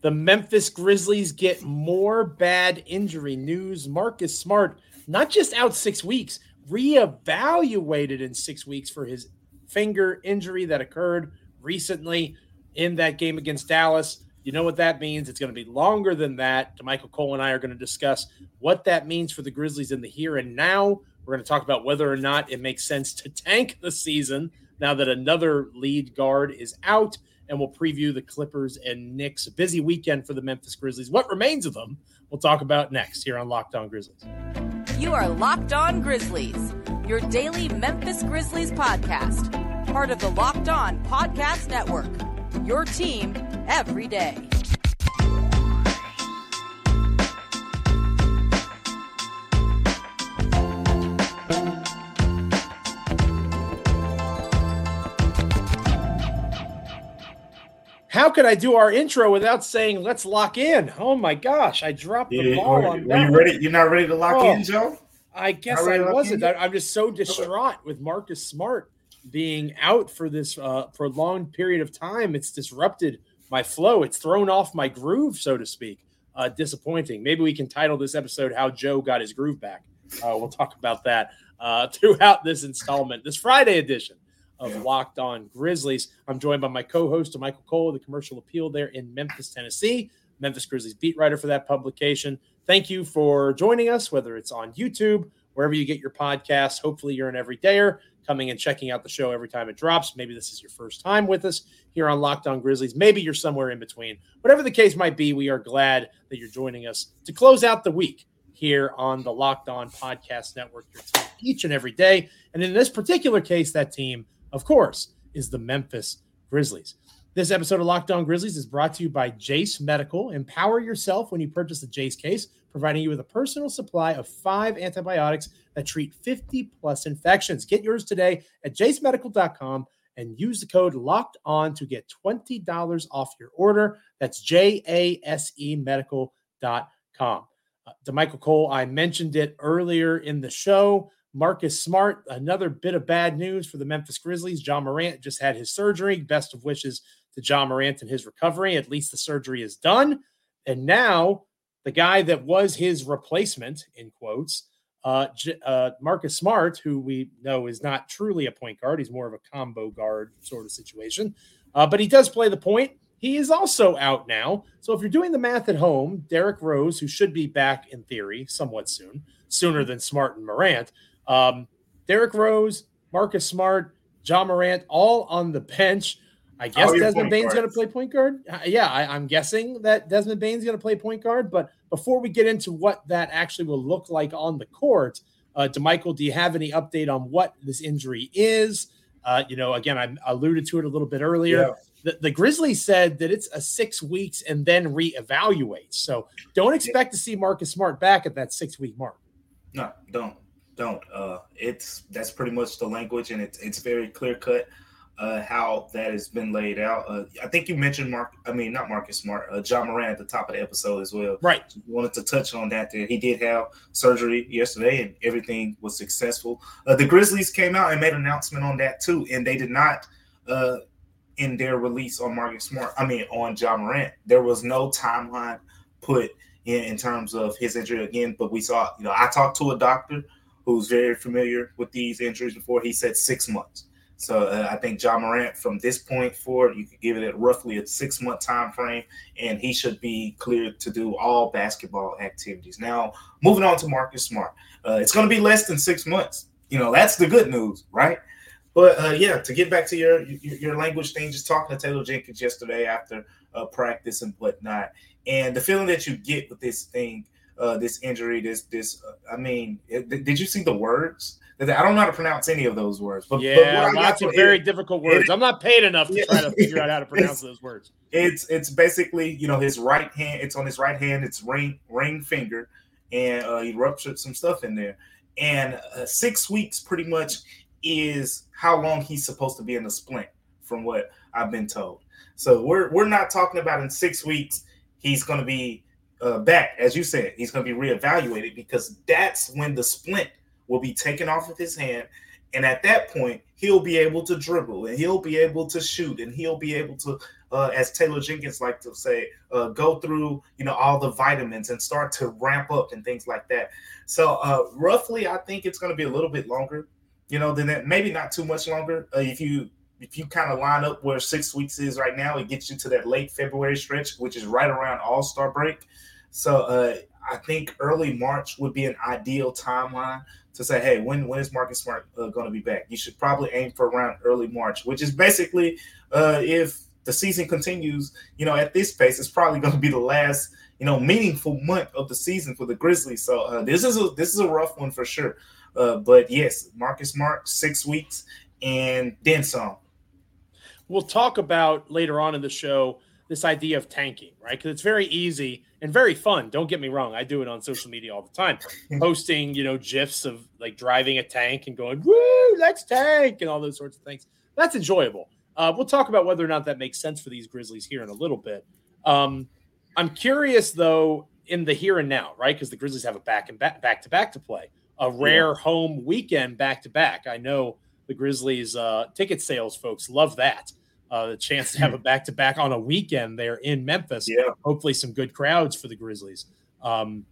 The Memphis Grizzlies get more bad injury news. Marcus Smart, not just out six weeks, reevaluated in six weeks for his finger injury that occurred recently in that game against Dallas. You know what that means? It's going to be longer than that. Michael Cole and I are going to discuss what that means for the Grizzlies in the here and now. We're going to talk about whether or not it makes sense to tank the season now that another lead guard is out and we'll preview the Clippers and Knicks. A busy weekend for the Memphis Grizzlies. What remains of them, we'll talk about next here on Locked On Grizzlies. You are Locked On Grizzlies, your daily Memphis Grizzlies podcast, part of the Locked On Podcast Network. Your team every day. How could I do our intro without saying let's lock in? Oh my gosh, I dropped the Yeah, ball were, on were you ready? You're not ready to lock Oh. in, Joe? I guess I wasn't. I, I'm just so distraught with Marcus Smart being out for this uh, prolonged period of time. It's disrupted my flow. It's thrown off my groove, so to speak. Uh, disappointing. Maybe we can title this episode "How Joe Got His Groove Back." Uh, we'll talk about that uh, throughout this installment, this Friday edition of Yeah. Locked On Grizzlies. I'm joined by my co-host Michael Cole, the commercial appeal there in Memphis, Tennessee. Memphis Grizzlies beat writer for that publication. Thank you for joining us, whether it's on YouTube, wherever you get your podcasts. Hopefully, you're an everydayer coming and checking out the show every time it drops. Maybe this is your first time with us here on Locked On Grizzlies. Maybe you're somewhere in between. Whatever the case might be, we are glad that you're joining us to close out the week here on the Locked On Podcast Network, your team each and every day. And in this particular case, that team, of course, is the Memphis Grizzlies. This episode of Locked On Grizzlies is brought to you by Jase Medical. Empower yourself when you purchase the Jase case, providing you with a personal supply of five antibiotics that treat 50 plus infections. Get yours today at jasemedical.com and use the code locked on to get $20 off your order. That's J A S E medical.com. Uh, Damichael Cole, I mentioned it earlier in the show. Marcus Smart, another bit of bad news for the Memphis Grizzlies. Ja Morant just had his surgery. Best of wishes to Ja Morant and his recovery. At least the surgery is done. And now the guy that was his replacement, in quotes, uh, uh, Marcus Smart, who we know is not truly a point guard, he's more of a combo guard sort of situation, uh, but he does play the point. He is also out now. So if you're doing the math at home, Derrick Rose, who should be back in theory somewhat soon, sooner than Smart and Morant, um, Derrick Rose, Marcus Smart, Ja Morant, all on the bench. I guess Desmond Bane's going to play point guard. Uh, yeah, I, I'm guessing that Desmond Bane's going to play point guard. But before we get into what that actually will look like on the court, uh, Damichael, do you have any update on what this injury is? Uh, you know, again, I alluded to it a little bit earlier. Yeah. The, the Grizzlies said that it's a six weeks and then reevaluate. So don't expect to see Marcus Smart back at that six week mark. No, don't, don't. Uh, it's that's pretty much the language, and it's it's very clear cut uh, how that has been laid out. Uh, I think you mentioned Mark. I mean, not Marcus Smart, uh, Ja Morant at the top of the episode as well. Right. Wanted to touch on that. There, he did have surgery yesterday, and everything was successful. Uh, the Grizzlies came out and made an announcement on that too, and they did not. Uh, in their release on Marcus Smart, I mean on Ja Morant, there was no timeline put in, in terms of his injury again. But we saw, you know, I talked to a doctor who's very familiar with these injuries before. He said six months. So uh, I think Ja Morant, from this point forward, you could give it at roughly a six month time frame, and he should be cleared to do all basketball activities. Now, moving on to Marcus Smart, uh, it's going to be less than six months. You know, that's the good news, right? But uh, yeah, to get back to your, your your language thing, just talking to Taylor Jenkins yesterday after uh, practice and whatnot, and the feeling that you get with this thing, uh, this injury, this this, uh, I mean, it, did you see the words? I don't know how to pronounce any of those words, but, but Yeah, I lots of it- very difficult words. it- I'm not paid enough to try to figure out how to pronounce those words. it's it's basically you know his right hand it's on his right hand it's ring ring finger and uh, he ruptured some stuff in there and uh, six weeks pretty much is how long he's supposed to be in the splint from what i've been told so we're we're not talking about in six weeks he's going to be uh, back as you said he's going to be reevaluated because that's when the splint will be taken off of his hand and at that point he'll be able to dribble and he'll be able to shoot and he'll be able to uh, as Taylor Jenkins like to say, uh, go through you know all the vitamins and start to ramp up and things like that. So uh, roughly, I think it's going to be a little bit longer, you know, than that. Maybe not too much longer. Uh, if you if you kind of line up where six weeks is right now, it gets you to that late February stretch, which is right around All Star break. So uh, I think early March would be an ideal timeline to say, hey, when when is Marcus Smart uh, going to be back? You should probably aim for around early March, which is basically uh, if the season continues, you know, at this pace, it's probably going to be the last, you know, meaningful month of the season for the Grizzlies. So uh, this is a this is a rough one for sure. Uh, but yes, Marcus Smart, six weeks and then some. We'll talk about later on in the show this idea of tanking, right? Because it's very easy and very fun. Don't get me wrong; I do it on social media all the time, posting you know gifs of like driving a tank and going "woo, let's tank" and all those sorts of things. That's enjoyable. Uh, we'll talk about whether or not that makes sense for these Grizzlies here in a little bit. Um, I'm curious though in the here and now, right? Because the Grizzlies have a back and back back to back to play, a rare yeah. home weekend back to back. I know the Grizzlies uh, ticket sales folks love that uh, the chance to have a back to back on a weekend there in Memphis. Yeah. Hopefully, some good crowds for the Grizzlies. Um,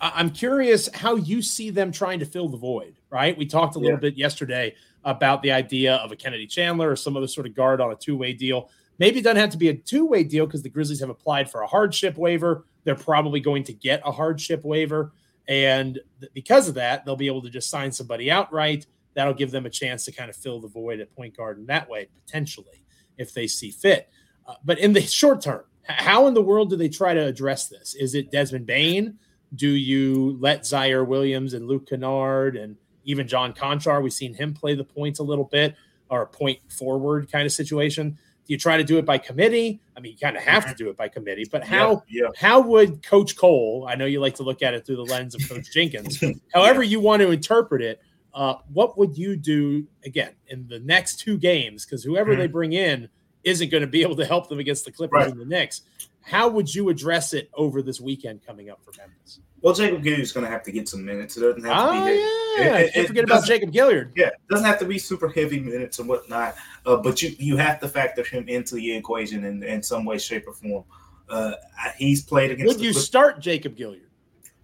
I- am curious how you see them trying to fill the void, right? We talked a little yeah. bit yesterday about the idea of a Kennedy Chandler or some other sort of guard on a two way deal. Maybe it doesn't have to be a two way deal because the Grizzlies have applied for a hardship waiver. They're probably going to get a hardship waiver. And th- because of that, they'll be able to just sign somebody outright. That'll give them a chance to kind of fill the void at point guard in that way, potentially if they see fit. Uh, but in the short term, how in the world do they try to address this? Is it Desmond Bane? Do you let Ziaire Williams and Luke Kennard and even John Konchar? We've seen him play the points a little bit or a point forward kind of situation. Do you try to do it by committee? I mean, you kind of have to do it by committee, but how yeah, yeah. how would Coach Cole? I know you like to look at it through the lens of Coach Jenkins. However, yeah. you want to interpret it, uh, what would you do again in the next two games? Because whoever mm-hmm. they bring in isn't going to be able to help them against the Clippers right. and the Knicks. How would you address it over this weekend coming up for Memphis? Well, Jacob is going to have to get some minutes. It doesn't have oh, to be. Oh, yeah. It, it, forget about Jacob Gilyard. Yeah, it doesn't have to be super heavy minutes and whatnot. Uh, but you you have to factor him into the equation in, in some way, shape, or form. Uh, he's played against. Would you start Jacob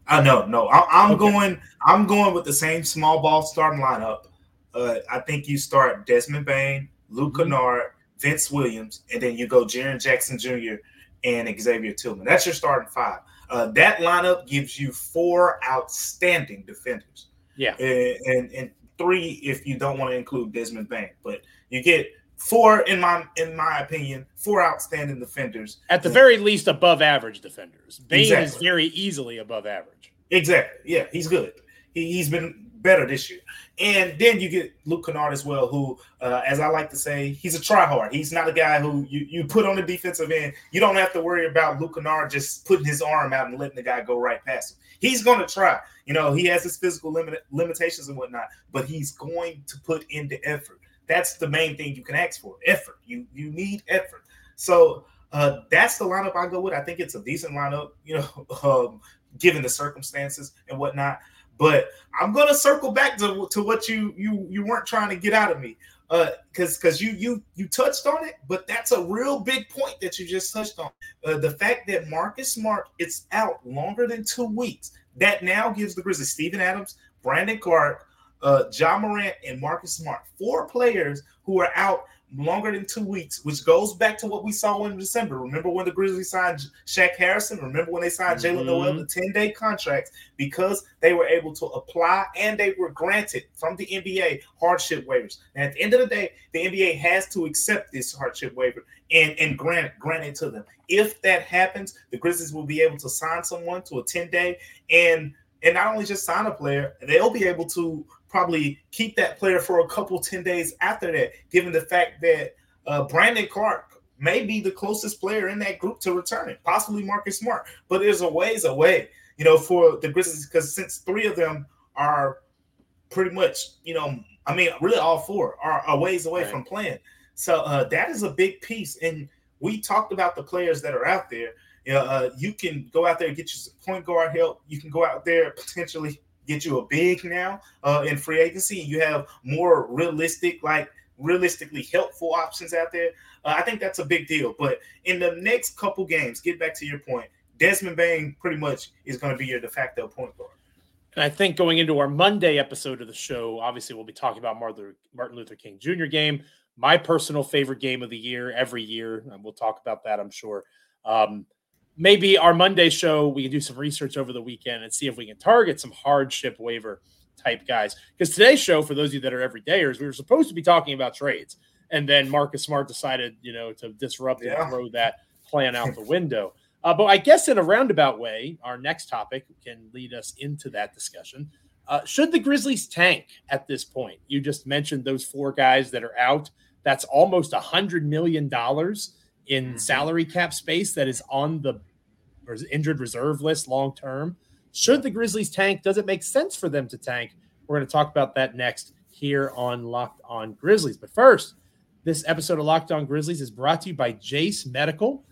Uh, no, no. I, am okay. going. I'm going with the same small ball starting lineup. Uh, I think you start Desmond Bane, Luke mm-hmm. Kennard, Vince Williams, and then you go Jaren Jackson Jr. and Xavier Tillman. That's your starting five. Uh, that lineup gives you four outstanding defenders. Yeah, and, and, and three if you don't want to include Desmond Bane, but you get four in my in my opinion, four outstanding defenders. At the very least, above average defenders. Bane exactly. is very easily above average. Exactly. Yeah, he's good. He, he's been better this year. And then you get Luke Kennard as well, who, uh, as I like to say, he's a tryhard. He's not a guy who you, you put on the defensive end. You don't have to worry about Luke Kennard just putting his arm out and letting the guy go right past him. He's going to try. You know, he has his physical limit, limitations and whatnot, but he's going to put in the effort. That's the main thing you can ask for effort. You you need effort. So uh, that's the lineup I go with. I think it's a decent lineup, you know, um, given the circumstances and whatnot. But I'm gonna circle back to, to what you you you weren't trying to get out of me. Uh because because you you you touched on it, but that's a real big point that you just touched on. Uh, the fact that Marcus Smart it's out longer than two weeks, that now gives the Grizzlies Steven Adams, Brandon Clarke, uh Ja Morant, and Marcus Smart, four players who are out longer than two weeks, which goes back to what we saw in December. Remember when the Grizzlies signed Shaq Harrison? Remember when they signed mm-hmm. Jaylen Nowell the 10 day contracts because they were able to apply and they were granted from the NBA hardship waivers. And at the end of the day, the NBA has to accept this hardship waiver and, and grant, grant it to them. If that happens, the Grizzlies will be able to sign someone to a 10 day and and not only just sign a player, they'll be able to probably keep that player for a couple 10 days after that, given the fact that uh, Brandon Clarke may be the closest player in that group to returning, possibly Marcus Smart. But there's a ways away, you know, for the Grizzlies, because since three of them are pretty much, you know, I mean, really all four are a ways away right. from playing. So uh, that is a big piece. And we talked about the players that are out there. You, know, uh, you can go out there and get you some point guard help. You can go out there potentially get you a big now uh, in free agency, you have more realistic like realistically helpful options out there. Uh, I think that's a big deal. But in the next couple games, get back to your point, Desmond Bane pretty much is going to be your de facto point guard. And I think going into our Monday episode of the show, obviously we'll be talking about Martin Luther King Jr. game, my personal favorite game of the year every year. And we'll talk about that, I'm sure. Um, maybe our Monday show, we can do some research over the weekend and see if we can target some hardship waiver type guys. Because today's show, for those of you that are everydayers, we were supposed to be talking about trades. And then Marcus Smart decided, you know, to disrupt yeah. and throw that plan out the window. Uh, but I guess in a roundabout way, our next topic can lead us into that discussion. Uh, should the Grizzlies tank at this point? You just mentioned those four guys that are out. That's almost a hundred million dollars in mm-hmm. salary cap space that is on the injured reserve list long term. Should the Grizzlies tank? Does it make sense for them to tank? We're going to talk about that next here on Locked On Grizzlies. But first, this episode of Locked On Grizzlies is brought to you by Jase Medical.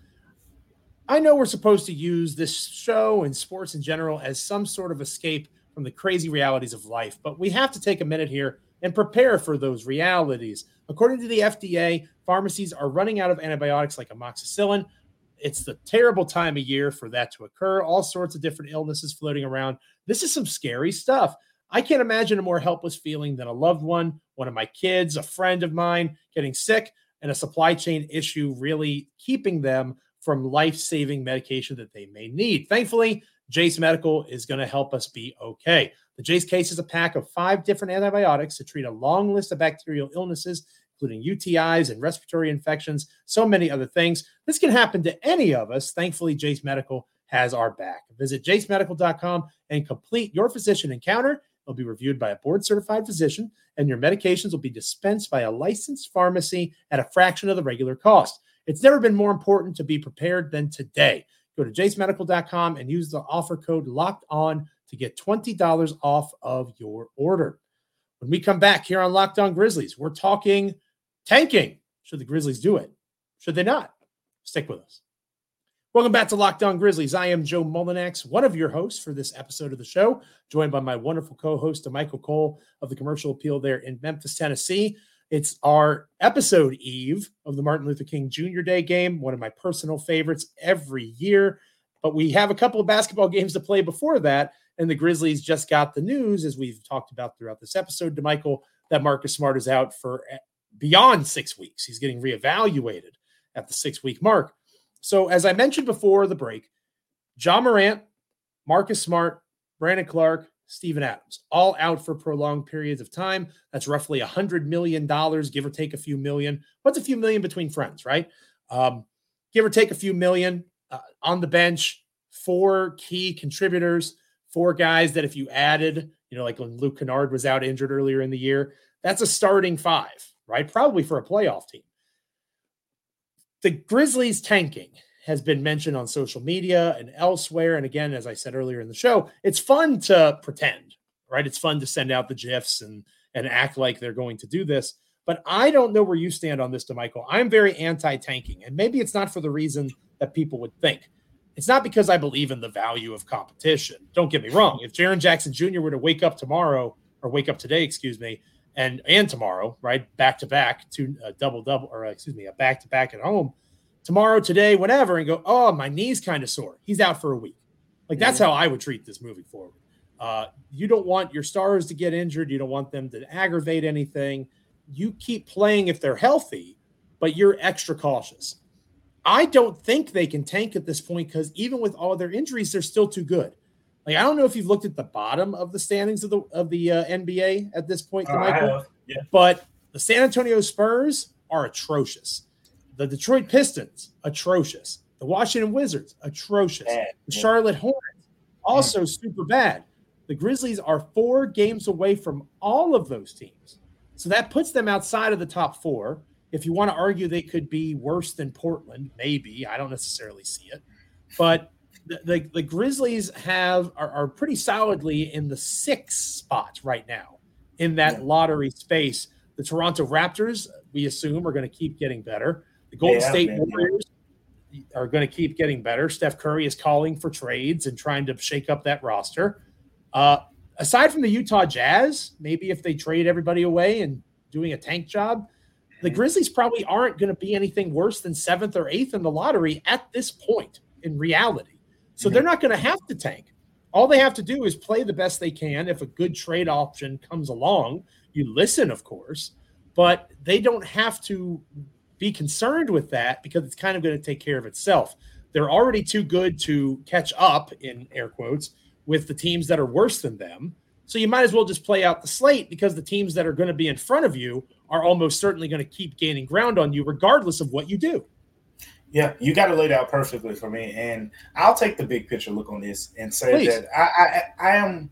I know we're supposed to use this show and sports in general as some sort of escape from the crazy realities of life, but we have to take a minute here and prepare for those realities. According to the FDA, pharmacies are running out of antibiotics like amoxicillin. It's the terrible time of year for that to occur. All sorts of different illnesses floating around. This is some scary stuff. I can't imagine a more helpless feeling than a loved one, one of my kids, a friend of mine getting sick, and a supply chain issue really keeping them from life saving medication that they may need. Thankfully, Jase Medical is going to help us be okay. The Jase case is a pack of five different antibiotics to treat a long list of bacterial illnesses, including UTIs and respiratory infections, so many other things. This can happen to any of us. Thankfully, Jase Medical has our back. Visit jasemedical.com and complete your physician encounter. It'll be reviewed by a board certified physician, and your medications will be dispensed by a licensed pharmacy at a fraction of the regular cost. It's never been more important to be prepared than today. Go to jasemedical.com and use the offer code locked on to get $20 off of your order. When we come back here on Locked On Grizzlies, we're talking tanking. Should the Grizzlies do it? Should they not? Stick with us. Welcome back to Locked On Grizzlies. I am Joe Mullinax, one of your hosts for this episode of the show, joined by my wonderful co-host, Michael Cole of the Commercial Appeal there in Memphis, Tennessee. It's our episode eve of the Martin Luther King Jr. Day game, one of my personal favorites every year. But we have a couple of basketball games to play before that. And the Grizzlies just got the news, as we've talked about throughout this episode, Damichael, that Marcus Smart is out for eh, beyond six weeks. He's getting reevaluated at the six week mark. So, as I mentioned before the break, Ja Morant, Marcus Smart, Brandon Clarke, Steven Adams, all out for prolonged periods of time. That's roughly a $100 million, give or take a few million. What's a few million between friends, right? Um, give or take a few million uh, on the bench, four key contributors, four guys that if you added, you know, like when Luke Kennard was out injured earlier in the year, that's a starting five, right? Probably for a playoff team. The Grizzlies tanking has been mentioned on social media and elsewhere. And again, as I said earlier in the show, it's fun to pretend, right? It's fun to send out the GIFs and and act like they're going to do this. But I don't know where you stand on this, Damichael. I'm very anti-tanking, and maybe it's not for the reason that people would think. It's not because I believe in the value of competition. Don't get me wrong. If Jaren Jackson Jr. were to wake up tomorrow, or wake up today, excuse me, and and tomorrow, right, back to back, to a double double, or uh, excuse me, a back to back at home, tomorrow, today, whatever, and go, oh, my knee's kind of sore. He's out for a week. Like that's how I would treat this moving forward. Uh, you don't want your stars to get injured. You don't want them to aggravate anything. You keep playing if they're healthy, but you're extra cautious. I don't think they can tank at this point because even with all their injuries, they're still too good. Like I don't know if you've looked at the bottom of the standings of the of the uh, NBA at this point, uh, Michael, yeah. but the San Antonio Spurs are atrocious. The Detroit Pistons, atrocious. The Washington Wizards, atrocious. Bad. The Charlotte Hornets, also mm. super bad. The Grizzlies are four games away from all of those teams. So that puts them outside of the top four. If you want to argue they could be worse than Portland, maybe. I don't necessarily see it. But the, the, the Grizzlies have are, are, pretty solidly in the sixth spot right now in that yeah. lottery space. The Toronto Raptors, we assume, are going to keep getting better. The Golden yeah, State man. Warriors are going to keep getting better. Steph Curry is calling for trades and trying to shake up that roster. Uh, aside from the Utah Jazz, maybe if they trade everybody away and doing a tank job, the Grizzlies probably aren't going to be anything worse than seventh or eighth in the lottery at this point in reality. So they're not going to have to tank. All they have to do is play the best they can. If a good trade option comes along, you listen, of course, but they don't have to be concerned with that because it's kind of going to take care of itself. They're already too good to catch up, in air quotes, with the teams that are worse than them. So you might as well just play out the slate because the teams that are going to be in front of you are almost certainly going to keep gaining ground on you, regardless of what you do. Yeah, you got it laid out perfectly for me, and I'll take the big picture look on this and say Please. that I, I, I am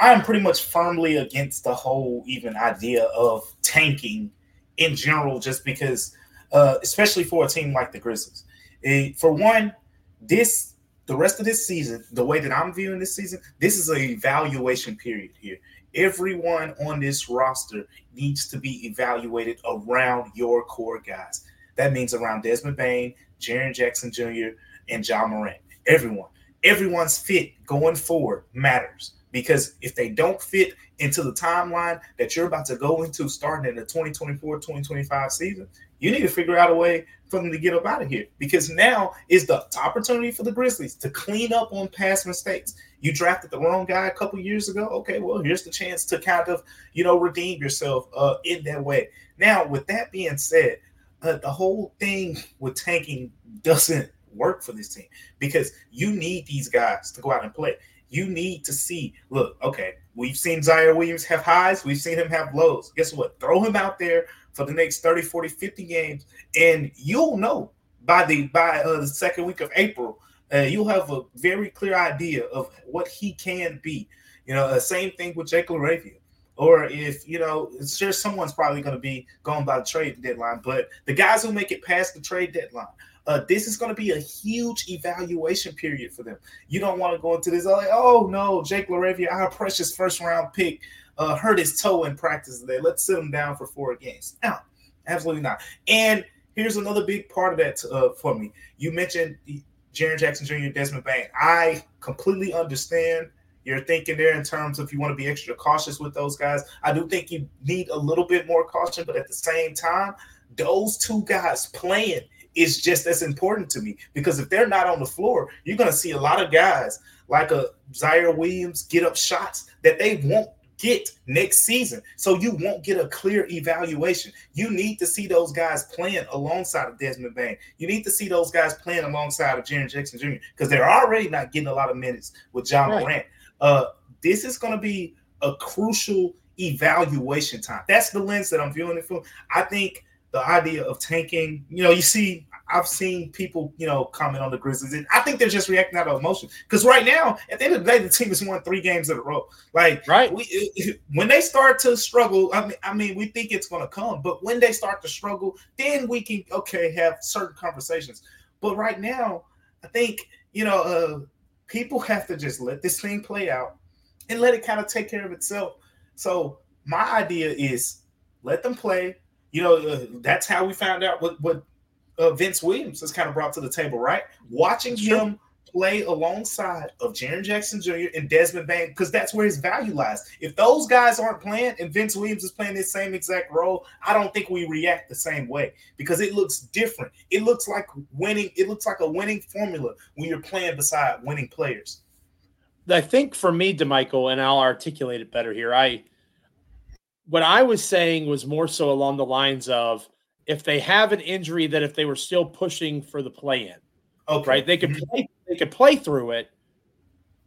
I am pretty much firmly against the whole even idea of tanking in general, just because, uh, especially for a team like the Grizzlies. It, for one, this the rest of this season, the way that I'm viewing this season, this is an evaluation period here. Everyone on this roster needs to be evaluated around your core guys. That means around Desmond Bane, Jaren Jackson Jr., and Ja Morant. Everyone. Everyone's fit going forward matters because if they don't fit into the timeline that you're about to go into starting in the 2024 2025 season, you need to figure out a way for them to get up out of here because now is the opportunity for the Grizzlies to clean up on past mistakes. You drafted the wrong guy a couple years ago. Okay, well, here's the chance to kind of, you know, redeem yourself uh, in that way. Now, with that being said, uh, the whole thing with tanking doesn't work for this team because you need these guys to go out and play you need to see look, okay, we've seen Ziaire Williams have highs, we've seen him have lows. Guess what? Throw him out there for the next 30, 40, 50 games, and you'll know by the by uh, the second week of April, uh, you'll have a very clear idea of what he can be. You know, uh, same thing with Jake LaRavia. Or if you know, it's sure, someone's probably going to be going by the trade deadline, but the guys who make it past the trade deadline, uh, this is going to be a huge evaluation period for them. You don't want to go into this like, oh no, Jake LaRavia, our precious first round pick, uh, hurt his toe in practice today. Let's sit him down for four games. No, absolutely not. And here's another big part of that uh, for me. You mentioned Jaren Jackson Jr., Desmond Bane. I completely understand your thinking there in terms of you want to be extra cautious with those guys. I do think you need a little bit more caution, but at the same time, those two guys playing is just as important to me because if they're not on the floor, you're going to see a lot of guys like a Ziaire Williams get up shots that they won't get next season. So you won't get a clear evaluation. You need to see those guys playing alongside of Desmond Bane. You need to see those guys playing alongside of Jaren Jackson Jr. because they're already not getting a lot of minutes with Ja right. Morant. Uh, this is going to be a crucial evaluation time. That's the lens that I'm viewing it from. I think the idea of tanking. You know, you see, I've seen people, you know, comment on the Grizzlies, and I think they're just reacting out of emotion. Because right now, at the end of the day, the team has won three games in a row. Like, right, we, when they start to struggle, I mean, I mean, we think it's going to come, but when they start to struggle, then we can okay have certain conversations. But right now, I think you know, uh, people have to just let this thing play out and let it kind of take care of itself. So my idea is let them play you know, uh, that's how we found out what what uh, Vince Williams has kind of brought to the table, right? Watching him play alongside of Jaren Jackson Jr. and Desmond Bane, because that's where his value lies. If those guys aren't playing and Vince Williams is playing this same exact role, I don't think we react the same way because it looks different. It looks like winning, it looks like a winning formula when you're playing beside winning players. I think for me, Damichael, and I'll articulate it better here. I what I was saying was more so along the lines of if they have an injury that if they were still pushing for the play in, okay. right? They could mm-hmm. play, they could play through it,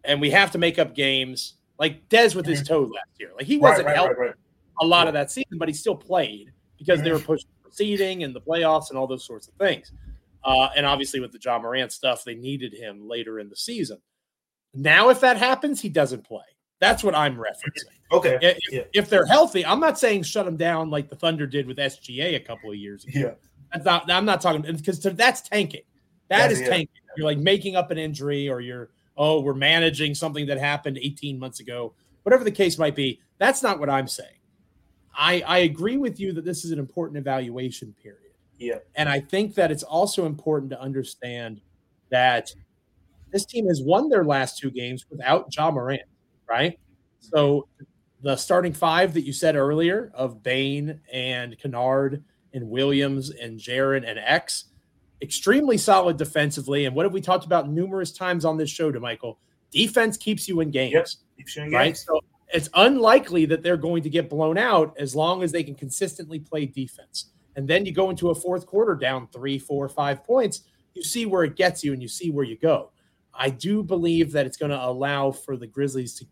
and we have to make up games like Dez with his mm-hmm. toe last year. Like he wasn't right, right, right, a lot of that season, but he still played because they were mm-hmm. pushing for seeding and the playoffs and all those sorts of things. Uh, and obviously with the Ja Morant stuff, they needed him later in the season. Now, if that happens, he doesn't play. That's what I'm referencing. Okay. If, yeah. if, they're healthy, I'm not saying shut them down like the Thunder did with SGA a couple of years ago. Yeah. That's not, I'm not talking because that's tanking. That that's, is tanking. Yeah. You're like making up an injury or you're, oh, we're managing something that happened 18 months ago. Whatever the case might be, that's not what I'm saying. I, I agree with you that this is an important evaluation period. Yeah. And I think that it's also important to understand that this team has won their last two games without Ja Morant right? So the starting five that you said earlier of Bane and Kennard and Williams and Jaren and X, extremely solid defensively. And what have we talked about numerous times on this show Damichael? Defense keeps you in games. Yep. right. Games. So it's unlikely that they're going to get blown out as long as they can consistently play defense. And then you go into a fourth quarter down three, four, five points. You see where it gets you and you see where you go. I do believe that it's going to allow for the Grizzlies to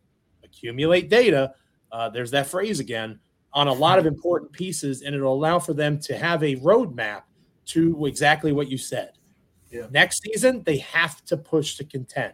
accumulate data. Uh, there's that phrase again on a lot of important pieces, and it'll allow for them to have a roadmap to exactly what you said. Yeah. Next season, they have to push to contend.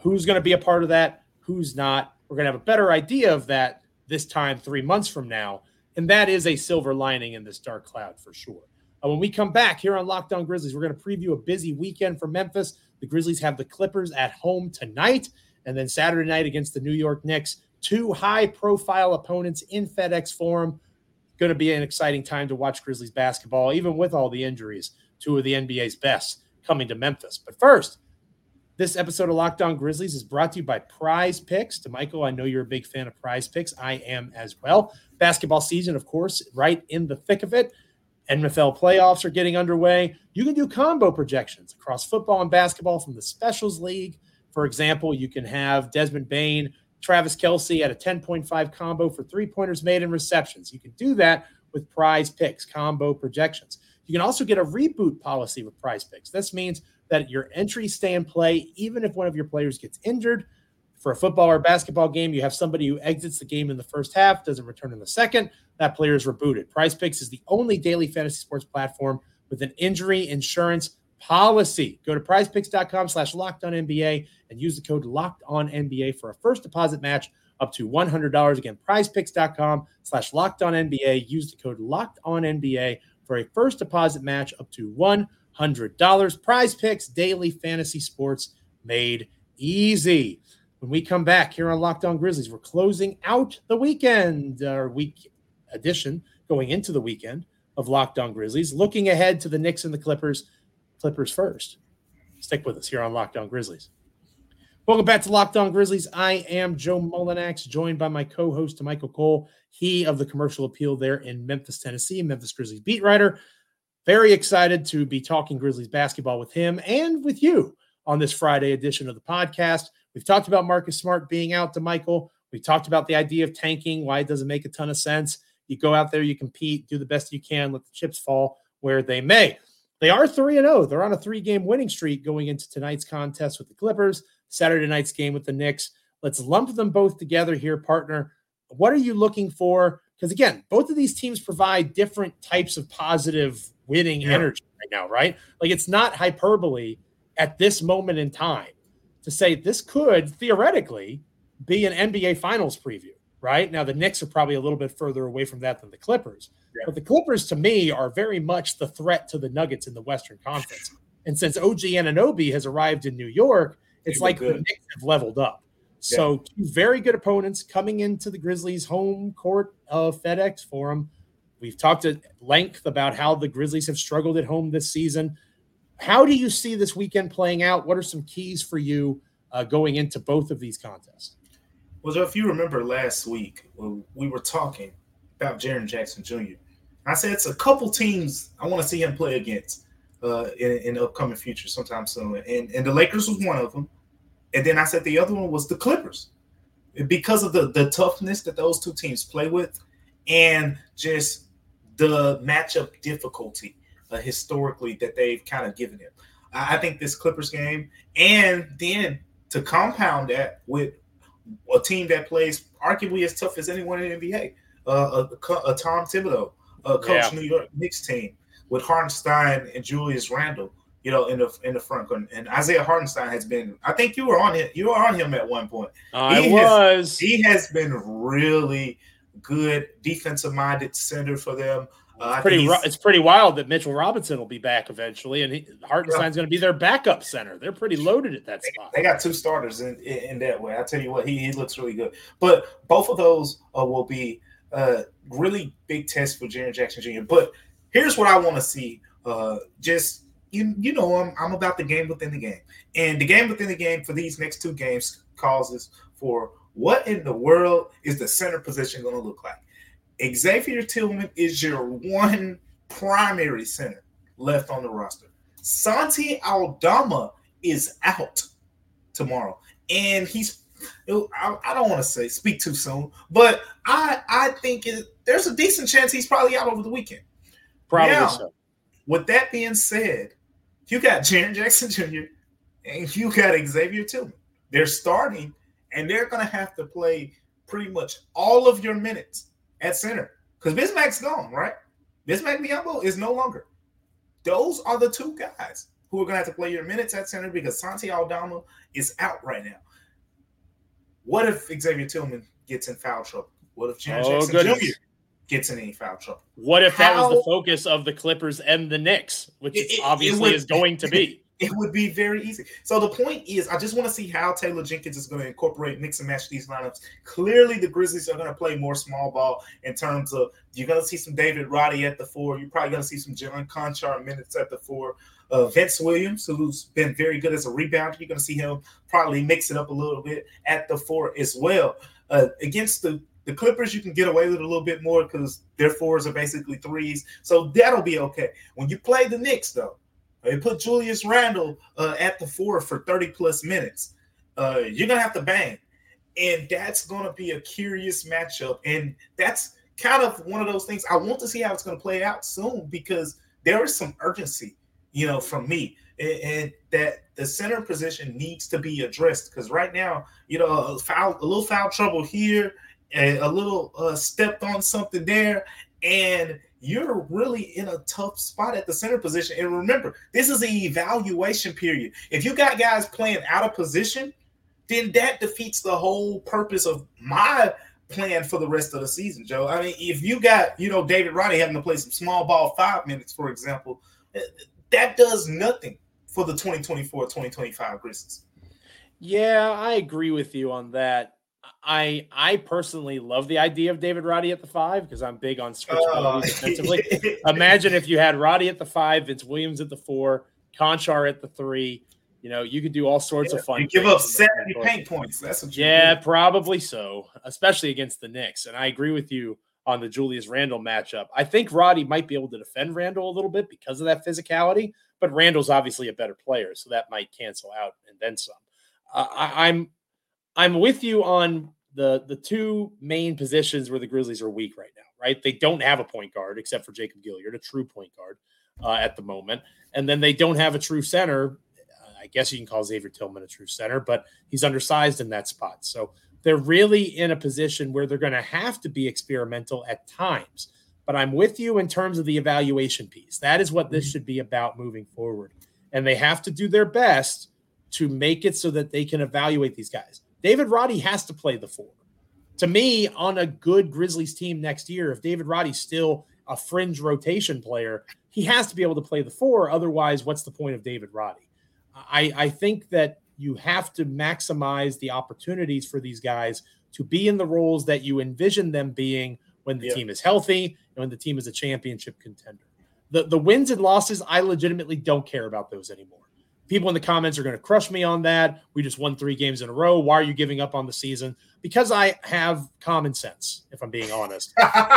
Who's going to be a part of that? Who's not? We're going to have a better idea of that this time, three months from now. And that is a silver lining in this dark cloud for sure. Uh, when we come back here on Locked On Grizzlies, we're going to preview a busy weekend for Memphis. The Grizzlies have the Clippers at home tonight, and then Saturday night against the New York Knicks. Two high profile opponents in FedEx Forum. Going to be an exciting time to watch Grizzlies basketball, even with all the injuries. Two of the NBA's best coming to Memphis. But first, this episode of Locked On Grizzlies is brought to you by Prize Picks. Damichael, I know you're a big fan of PrizePicks. I am as well. Basketball season, of course, right in the thick of it. NFL playoffs are getting underway. You can do combo projections across football and basketball from the Specials League. For example, you can have Desmond Bane, Travis Kelce at a 10.5 combo for three pointers made and receptions. You can do that with PrizePicks, combo projections. You can also get a reboot policy with PrizePicks. This means that your stay in play even if one of your players gets injured. For a football or basketball game, you have somebody who exits the game in the first half, doesn't return in the second. That player is rebooted. PrizePicks is the only daily fantasy sports platform with an injury insurance policy. Go to prizepicks.com slash locked on NBA and use the code locked on NBA for a first deposit match up to $100. Again, prizepicks.com slash locked on NBA. Use the code locked on NBA for a first deposit match up to $100. PrizePicks, daily fantasy sports made easy. When we come back here on Locked On Grizzlies, we're closing out the weekend, our week edition going into the weekend of Locked On Grizzlies, looking ahead to the Knicks and the Clippers Clippers first. Stick with us here on Locked On Grizzlies. Welcome back to Locked On Grizzlies. I am Joe Mullinax, joined by my co-host Michael Cole, he of the Commercial Appeal there in Memphis, Tennessee, Memphis Grizzlies beat writer. Very excited to be talking Grizzlies basketball with him and with you on this Friday edition of the podcast. We've talked about Marcus Smart being out Damichael. We talked about the idea of tanking, why it doesn't make a ton of sense. You go out there, you compete, do the best you can, let the chips fall where they may. They are 3 and 0. They're on a three game winning streak going into tonight's contest with the Clippers, Saturday night's game with the Knicks. Let's lump them both together here, partner. What are you looking for? Because again, both of these teams provide different types of positive winning yeah. energy right now, right? Like it's not hyperbole at this moment in time to say this could theoretically be an NBA Finals preview, right? Now, the Knicks are probably a little bit further away from that than the Clippers, yeah. But the Clippers, to me, are very much the threat to the Nuggets in the Western Conference. And since OG Anunoby has arrived in New York, it's like good. the Knicks have leveled up. So yeah. two very good opponents coming into the Grizzlies' home court of FedEx Forum. We've talked at length about how the Grizzlies have struggled at home this season. How do you see this weekend playing out? What are some keys for you uh, going into both of these contests? Well, if you remember last week, when we were talking about Jaren Jackson Jr. I said it's a couple teams I want to see him play against uh, in, in the upcoming future sometime soon, and and the Lakers was one of them, and then I said the other one was the Clippers, because of the the toughness that those two teams play with, and just the matchup difficulty uh, historically that they've kind of given him. I, I think this Clippers game, and then to compound that with a team that plays arguably as tough as anyone in the NBA uh, a, a, Tom Thibodeau, uh, coach yeah. New York Knicks team with Hartenstein and Julius Randle. You know, in the in the front and Isaiah Hartenstein has been. I think you were on him. You were on him at one point. I he was. Has, he has been really good defensive minded center for them. Uh, it's pretty. It's pretty wild that Mitchell Robinson will be back eventually, and he, Hartenstein's going to be their backup center. They're pretty loaded at that spot. They got two starters in, in, in that way. I tell you what, he, he looks really good. But both of those uh, will be uh, really big test for Jaren Jackson Jr. But here's what I want to see. Uh, just you, you know, I'm, I'm about the game within the game, and the game within the game for these next two games causes for what in the world is the center position going to look like? Xavier Tillman is your one primary center left on the roster. Santi Aldama is out tomorrow, and he's. I, I don't want to say speak too soon, but I I think it, there's a decent chance he's probably out over the weekend. Probably now, so. With that being said, you got Jaren Jackson Jr. and you got Xavier Tillman. They're starting, and they're going to have to play pretty much all of your minutes at center because Bismack's gone, right? Bismack Biyombo is no longer. Those are the two guys who are going to have to play your minutes at center because Santi Aldama is out right now. What if Xavier Tillman gets in foul trouble? What if Jaren oh, Jackson goodness. Jr. gets in any foul trouble? What if How, that was the focus of the Clippers and the Knicks, which it, obviously it would, is going to be? It would be very easy. So the point is, I just want to see how Taylor Jenkins is going to incorporate mix and match these lineups. Clearly, the Grizzlies are going to play more small ball in terms of you're going to see some David Roddy at the four. You're probably going to see some John Konchar minutes at the four. Uh, Vince Williams, who's been very good as a rebounder, you're going to see him probably mix it up a little bit at the four as well. Uh, against the the Clippers, you can get away with a little bit more because their fours are basically threes. So that'll be okay. When you play the Knicks, though, they put Julius Randle uh, at the four for 30 plus minutes. Uh, you're gonna have to bang, and that's gonna be a curious matchup. And that's kind of one of those things I want to see how it's gonna play out soon because there is some urgency, you know, from me, and, that the center position needs to be addressed because right now, you know, a foul, a little foul trouble here, a, a little uh, stepped on something there, and you're really in a tough spot at the center position. And remember, this is an evaluation period. If you got guys playing out of position, then that defeats the whole purpose of my plan for the rest of the season, Joe. I mean, if you got, you know, David Roddy having to play some small ball five minutes, for example, eh, that does nothing for the 2024 2025 Grizzlies. Yeah, I agree with you on that. I I personally love the idea of David Roddy at the five because I'm big on switchability uh, defensively. Imagine if you had Roddy at the five, Vince Williams at the four, Konchar at the three. You know, you could do all sorts yeah, of fun. You give up 70 paint points. That's what yeah, do. probably so, especially against the Knicks. And I agree with you on the Julius Randle matchup. I think Roddy might be able to defend Randle a little bit because of that physicality, but Randle's obviously a better player, so that might cancel out and then some. Uh, I, I'm I'm with you on the the two main positions where the Grizzlies are weak right now. Right, they don't have a point guard except for Jacob Gilyard, a true point guard uh, at the moment, and then they don't have a true center. I guess you can call Xavier Tillman a true center, but he's undersized in that spot. So they're really in a position where they're going to have to be experimental at times. But I'm with you in terms of the evaluation piece. That is what this mm-hmm. should be about moving forward. And they have to do their best to make it so that they can evaluate these guys. David Roddy has to play the four. To me, on a good Grizzlies team next year, if David Roddy's still a fringe rotation player, he has to be able to play the four. Otherwise, what's the point of David Roddy? I, I think that you have to maximize the opportunities for these guys to be in the roles that you envision them being when the yeah. team is healthy and when the team is a championship contender. The the wins and losses, I legitimately don't care about those anymore people in the comments are going to crush me on that. We just won three games in a row. Why are you giving up on the season? Because I have common sense, if I'm being honest.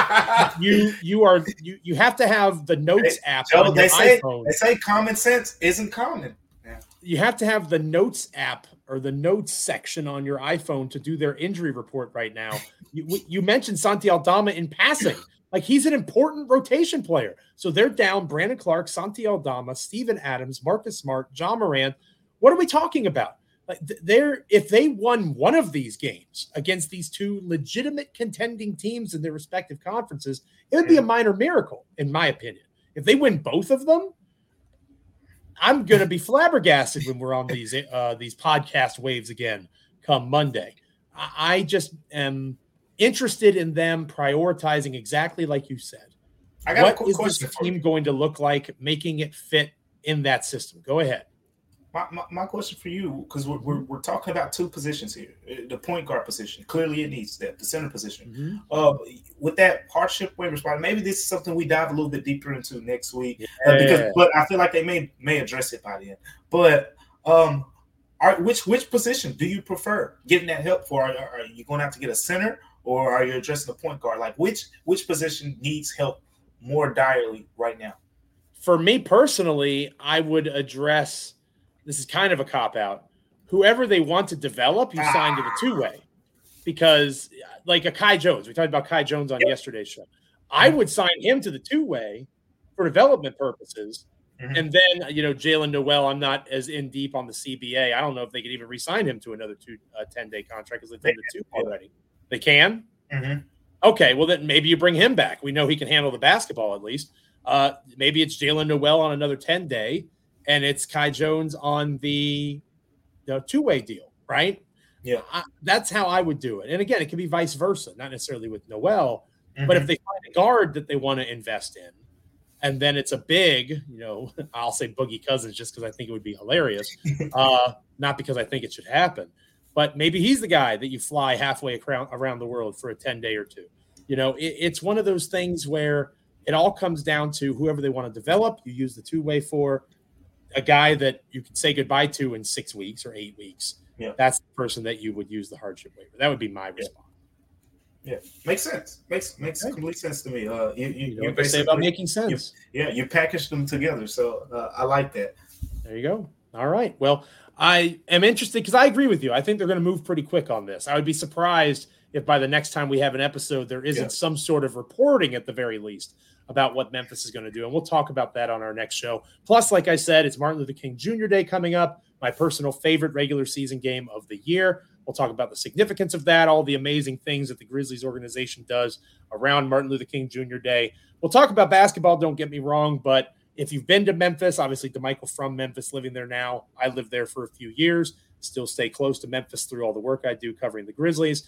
you you are you you have to have the notes app Joe, on they say, iPhone. They say common sense isn't common. Yeah. You have to have the notes app or the notes section on your iPhone to do their injury report right now. you, you mentioned Santi Aldama in passing. Like he's an important rotation player. So they're down Brandon Clarke, Santi Aldama, Steven Adams, Marcus Smart, Ja Morant. What are we talking about? Like they're if they won one of these games against these two legitimate contending teams in their respective conferences, it would be a minor miracle, in my opinion. If they win both of them, I'm gonna be flabbergasted when we're on these uh, these podcast waves again come Monday. I just am interested in them prioritizing exactly like you said. I got what a is this team going to look like, making it fit in that system? Go ahead. My, my, my question for you, because we're, we're, we're, talking about two positions here uh, the point guard position. Clearly, it needs that, the center position. Mm-hmm. Uh, with that hardship waiver spot, maybe this is something we dive a little bit deeper into next week. Yeah. Uh, because, but I feel like they may may address it by then. But um, are which which position do you prefer getting that help for? Are, are you going to have to get a center, or are you addressing the point guard? Like which which position needs help more direly right now? For me personally, I would address. This is kind of a cop out. Whoever they want to develop, you ah. sign to the two way, because like a Kai Jones, we talked about Kai Jones on yep. yesterday's show. I would sign him to the two way for development purposes. Mm-hmm. And then, you know, Jaylen Nowell, I'm not as in deep on the CBA. I don't know if they could even resign him to another two uh, 10 day contract because they've done the two already. They can? Mm-hmm. Okay, well, then maybe you bring him back. We know he can handle the basketball at least. Uh, maybe it's Jaylen Nowell on another 10 day and it's Kai Jones on the, the two way deal, right? Yeah. I, that's how I would do it. And again, it could be vice versa, not necessarily with Noel, mm-hmm. but if they find a guard that they want to invest in, and then it's a big, you know, I'll say Boogie Cousins just because I think it would be hilarious, uh, not because I think it should happen. But maybe he's the guy that you fly halfway around, the world for a 10 day or two. You know, it, it's one of those things where it all comes down to whoever they want to develop. You use the two way for a guy that you can say goodbye to in six weeks or eight weeks. Yeah. That's the person that you would use the hardship waiver. That would be my response. Yeah, makes sense. Makes makes right. complete sense to me. Uh, you you, you, you say about making sense. You, yeah, you package them together, so uh, I like that. There you go. All right. Well, I am interested because I agree with you. I think they're going to move pretty quick on this. I would be surprised if by the next time we have an episode, there isn't yeah. some sort of reporting at the very least about what Memphis is going to do. And we'll talk about that on our next show. Plus, like I said, it's Martin Luther King Jr. Day coming up, my personal favorite regular season game of the year. We'll talk about the significance of that, all the amazing things that the Grizzlies organization does around Martin Luther King Jr. Day. We'll talk about basketball, don't get me wrong, but if you've been to Memphis, obviously Damichael from Memphis, living there now. I lived there for a few years, still stay close to Memphis through all the work I do covering the Grizzlies.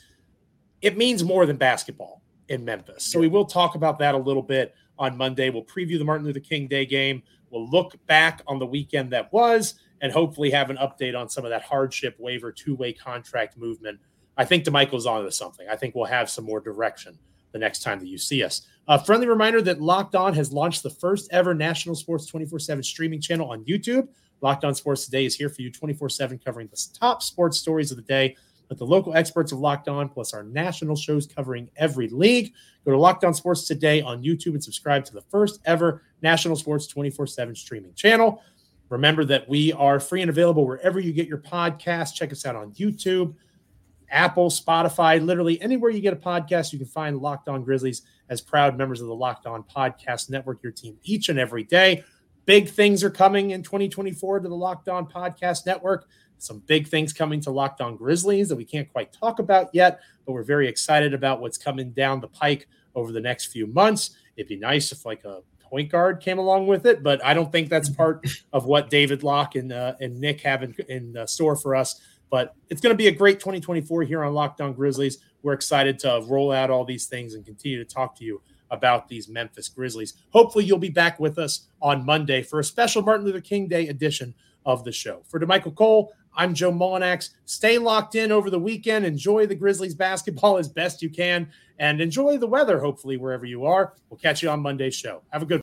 It means more than basketball in Memphis. So we will talk about that a little bit on Monday. We'll preview the Martin Luther King Day game. We'll look back on the weekend that was and hopefully have an update on some of that hardship waiver two way contract movement. I think Damichael's on to something. I think we'll have some more direction the next time that you see us. A friendly reminder that Locked On has launched the first ever national sports 24 7 streaming channel on YouTube. Locked On Sports Today is here for you 24 7, covering the top sports stories of the day with the local experts of Locked On, plus our national shows covering every league. Go to Locked On Sports Today on YouTube and subscribe to the first ever national sports 24 7 streaming channel. Remember that we are free and available wherever you get your podcast. Check us out on YouTube, Apple, Spotify, literally anywhere you get a podcast, you can find Locked On Grizzlies as proud members of the Locked On Podcast Network, your team each and every day. Big things are coming in 2024 to the Locked On Podcast Network. Some big things coming to Locked On Grizzlies that we can't quite talk about yet, but we're very excited about what's coming down the pike over the next few months. It'd be nice if, like, a point guard came along with it, but I don't think that's part of what David Locke and uh, and Nick have in, in uh, store for us. But it's going to be a great 2024 here on Locked On Grizzlies. We're excited to roll out all these things and continue to talk to you about these Memphis Grizzlies. Hopefully, you'll be back with us on Monday for a special Martin Luther King Day edition of the show. For Damichael Cole, I'm Joe Mullinax. Stay locked in over the weekend. Enjoy the Grizzlies basketball as best you can and enjoy the weather, hopefully, wherever you are. We'll catch you on Monday's show. Have a good